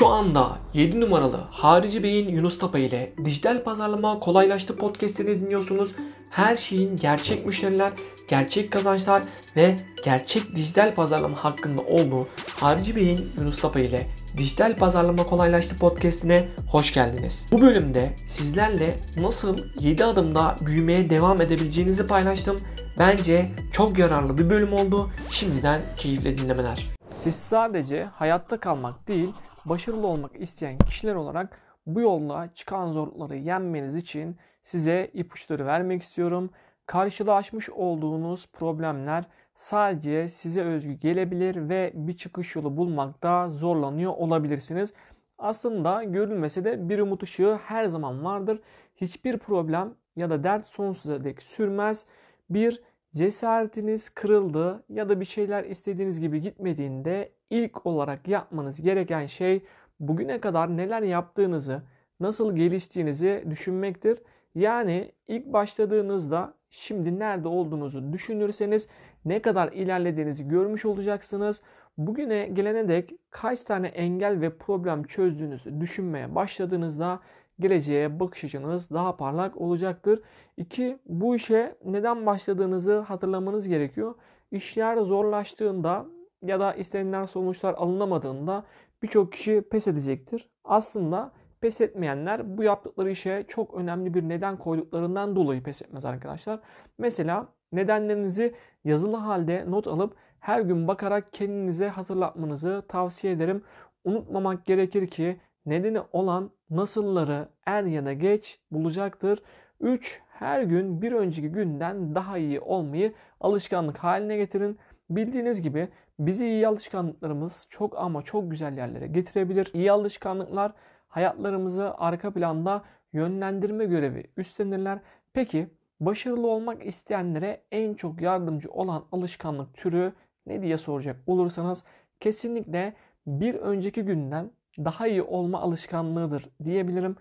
Şu anda 7 numaralı Harici Bey'in Yunus Tapa ile Dijital Pazarlama Kolaylaştı podcast'ini dinliyorsunuz. Her şeyin gerçek müşteriler, gerçek kazançlar ve gerçek dijital pazarlama hakkında olduğu Harici Bey'in Yunus Tapa ile Dijital Pazarlama Kolaylaştı podcast'ine hoş geldiniz. Bu bölümde sizlerle nasıl 7 adımda büyümeye devam edebileceğinizi paylaştım. Bence çok yararlı bir bölüm oldu. Şimdiden keyifle dinlemeler. Siz sadece hayatta kalmak değil, başarılı olmak isteyen kişiler olarak bu yolda çıkan zorlukları yenmeniz için size ipuçları vermek istiyorum. Karşılaşmış olduğunuz problemler sadece size özgü gelebilir ve bir çıkış yolu bulmakta zorlanıyor olabilirsiniz. Aslında görülmese de bir umut ışığı her zaman vardır. Hiçbir problem ya da dert sonsuza dek sürmez. Bir cesaretiniz kırıldı ya da bir şeyler istediğiniz gibi gitmediğinde ilk olarak yapmanız gereken şey bugüne kadar neler yaptığınızı, nasıl geliştiğinizi düşünmektir. Yani ilk başladığınızda şimdi nerede olduğunuzu düşünürseniz ne kadar ilerlediğinizi görmüş olacaksınız. Bugüne gelene dek kaç tane engel ve problem çözdüğünüzü düşünmeye başladığınızda geleceğe bakış açınız daha parlak olacaktır. 2. Bu işe neden başladığınızı hatırlamanız gerekiyor. İşler zorlaştığında ya da istenilen sonuçlar alınamadığında birçok kişi pes edecektir. Aslında pes etmeyenler bu yaptıkları işe çok önemli bir neden koyduklarından dolayı pes etmez arkadaşlar. Mesela nedenlerinizi yazılı halde not alıp her gün bakarak kendinize hatırlatmanızı tavsiye ederim. Unutmamak gerekir ki nedeni olan nasılları er ya da geç bulacaktır. 3. Her gün bir önceki günden daha iyi olmayı alışkanlık haline getirin. Bildiğiniz gibi bizi iyi alışkanlıklarımız çok ama çok güzel yerlere getirebilir. İyi alışkanlıklar hayatlarımızı arka planda yönlendirme görevi üstlenirler. Peki başarılı olmak isteyenlere en çok yardımcı olan alışkanlık türü ne diye soracak olursanız kesinlikle bir önceki günden daha iyi olma alışkanlığıdır diyebilirim.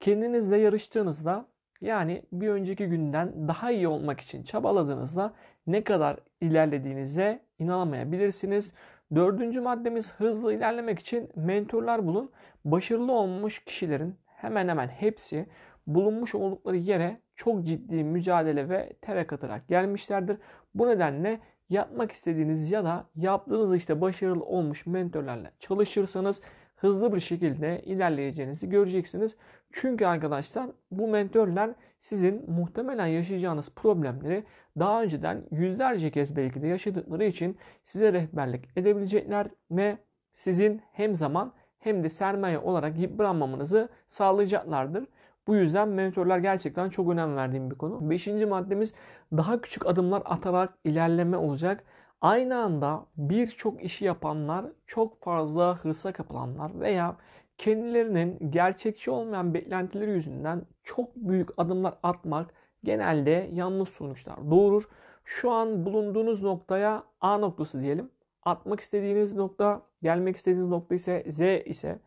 Kendinizle yarıştığınızda yani bir önceki günden daha iyi olmak için çabaladığınızda ne kadar ilerlediğinize inanamayabilirsiniz. Dördüncü maddemiz hızlı ilerlemek için mentorlar bulun. Başarılı olmuş kişilerin hemen hemen hepsi bulunmuş oldukları yere çok ciddi mücadele ve ter akıtarak gelmişlerdir. Bu nedenle yapmak istediğiniz ya da yaptığınız işte başarılı olmuş mentorlarla çalışırsanız hızlı bir şekilde ilerleyeceğinizi göreceksiniz. Çünkü arkadaşlar bu mentörler sizin muhtemelen yaşayacağınız problemleri daha önceden yüzlerce kez belki de yaşadıkları için size rehberlik edebilecekler ve sizin hem zaman hem de sermaye olarak yıpranmamanızı sağlayacaklardır. Bu yüzden mentorlar gerçekten çok önem verdiğim bir konu. Beşinci maddemiz daha küçük adımlar atarak ilerleme olacak. Aynı anda birçok işi yapanlar, çok fazla hırsa kapılanlar veya kendilerinin gerçekçi olmayan beklentileri yüzünden çok büyük adımlar atmak genelde yanlış sonuçlar doğurur. Şu an bulunduğunuz noktaya A noktası diyelim. Atmak istediğiniz nokta, gelmek istediğiniz nokta ise Z ise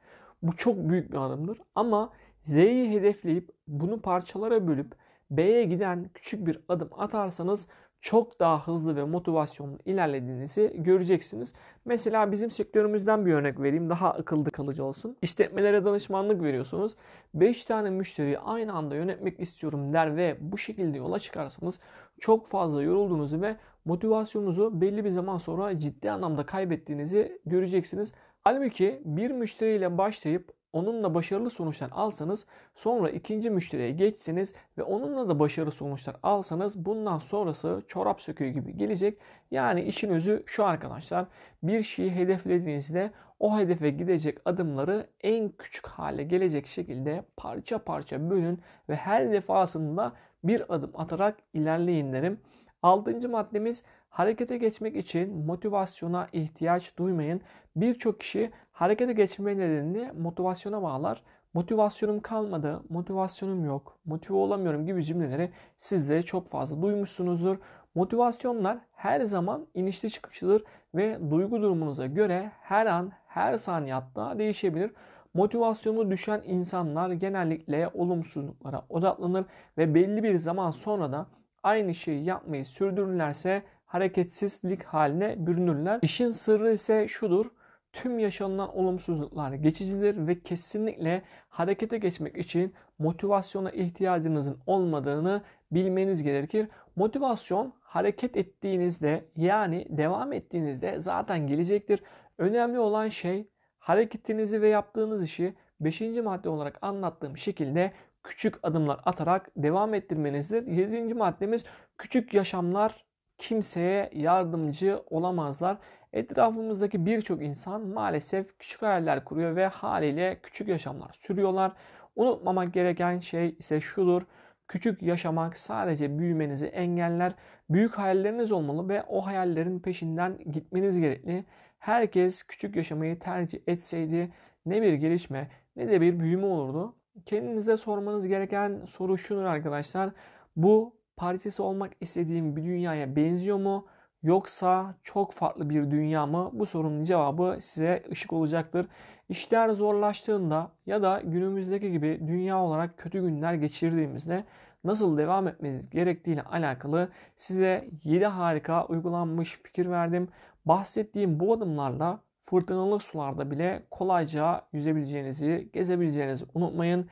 bu çok büyük bir adımdır. Ama Z'yi hedefleyip bunu parçalara bölüp B'ye giden küçük bir adım atarsanız çok daha hızlı ve motivasyonlu ilerlediğinizi göreceksiniz. Mesela bizim sektörümüzden bir örnek vereyim daha akılda kalıcı olsun. İşletmelere danışmanlık veriyorsunuz. 5 tane müşteriyi aynı anda yönetmek istiyorum der ve bu şekilde yola çıkarsanız çok fazla yorulduğunuzu ve motivasyonunuzu belli bir zaman sonra ciddi anlamda kaybettiğinizi göreceksiniz. Halbuki bir müşteriyle başlayıp onunla başarılı sonuçlar alsanız sonra ikinci müşteriye geçsiniz ve onunla da başarılı sonuçlar alsanız bundan sonrası çorap söküğü gibi gelecek. Yani işin özü şu arkadaşlar bir şeyi hedeflediğinizde o hedefe gidecek adımları en küçük hale gelecek şekilde parça parça bölün ve her defasında bir adım atarak ilerleyin derim. Altıncı maddemiz harekete geçmek için motivasyona ihtiyaç duymayın. Birçok kişi harekete geçme nedenini motivasyona bağlar. Motivasyonum kalmadı, motivasyonum yok, motive olamıyorum gibi cümleleri siz de çok fazla duymuşsunuzdur. Motivasyonlar her zaman inişli çıkışlıdır ve duygu durumunuza göre her an, her saniye hatta değişebilir. Motivasyonu düşen insanlar genellikle olumsuzluklara odaklanır ve belli bir zaman sonra da aynı şeyi yapmayı sürdürürlerse hareketsizlik haline bürünürler. İşin sırrı ise şudur. tüm yaşanılan olumsuzluklar geçicidir ve kesinlikle harekete geçmek için motivasyona ihtiyacınızın olmadığını bilmeniz gerekir. Motivasyon hareket ettiğinizde yani devam ettiğinizde zaten gelecektir. Önemli olan şey hareketinizi ve yaptığınız işi 5. madde olarak anlattığım şekilde küçük adımlar atarak devam ettirmenizdir. 7. maddemiz küçük yaşamlar kimseye yardımcı olamazlar. Etrafımızdaki birçok insan maalesef küçük hayaller kuruyor ve haliyle küçük yaşamlar sürüyorlar. Unutmamak gereken şey ise şudur. Küçük yaşamak sadece büyümenizi engeller. Büyük hayalleriniz olmalı ve o hayallerin peşinden gitmeniz gerekli. Herkes küçük yaşamayı tercih etseydi ne bir gelişme ne de bir büyüme olurdu. Kendinize sormanız gereken soru şudur arkadaşlar. Bu parçası olmak istediğim bir dünyaya benziyor mu? Yoksa çok farklı bir dünya mı? Bu sorunun cevabı size ışık olacaktır. İşler zorlaştığında ya da günümüzdeki gibi dünya olarak kötü günler geçirdiğimizde nasıl devam etmeniz gerektiğine alakalı size 7 harika uygulanmış fikir verdim. Bahsettiğim bu adımlarla fırtınalı sularda bile kolayca yüzebileceğinizi, gezebileceğinizi unutmayın.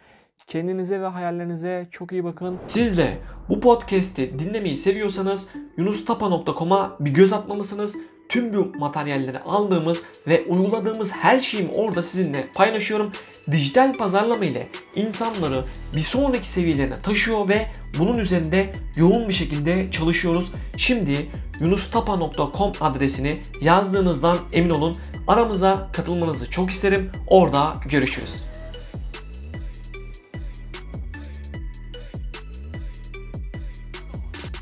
Kendinize ve hayallerinize çok iyi bakın. Siz de bu podcast'i dinlemeyi seviyorsanız yunustapa.com'a bir göz atmalısınız. Tüm bu materyalleri aldığımız ve uyguladığımız her şeyimi orada sizinle paylaşıyorum. Dijital pazarlama ile insanları bir sonraki seviyelerine taşıyor ve bunun üzerinde yoğun bir şekilde çalışıyoruz. Şimdi yunustapa.com adresini yazdığınızdan emin olun. Aramıza katılmanızı çok isterim. Orada görüşürüz.